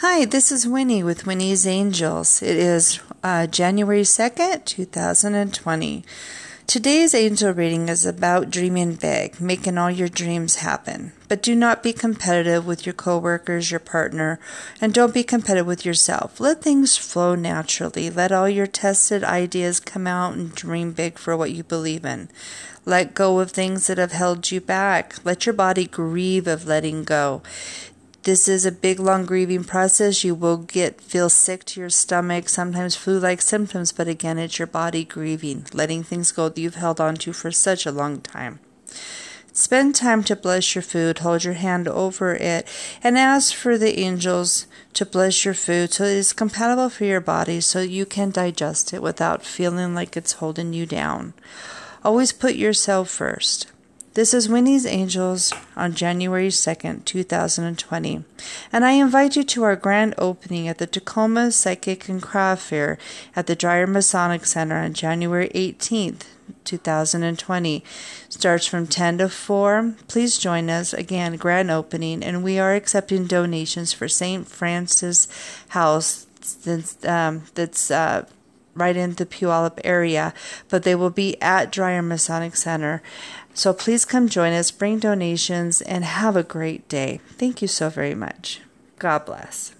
Hi, this is Winnie with Winnie's Angels. It is uh, January 2nd, 2020. Today's angel reading is about dreaming big, making all your dreams happen. But do not be competitive with your coworkers, your partner, and don't be competitive with yourself. Let things flow naturally. Let all your tested ideas come out and dream big for what you believe in. Let go of things that have held you back. Let your body grieve of letting go. This is a big, long grieving process. You will get feel sick to your stomach, sometimes flu-like symptoms, but again, it's your body grieving, letting things go that you've held on to for such a long time. Spend time to bless your food, hold your hand over it, and ask for the angels to bless your food so it is compatible for your body so you can digest it without feeling like it's holding you down. Always put yourself first. This is Winnie's Angels on January 2nd, 2020, and I invite you to our grand opening at the Tacoma Psychic and Craft Fair at the Dreyer Masonic Center on January 18th, 2020. Starts from 10 to 4. Please join us again, grand opening, and we are accepting donations for St. Francis House that's, um, that's uh, right in the Puyallup area, but they will be at Dreyer Masonic Center. So please come join us, bring donations, and have a great day. Thank you so very much. God bless.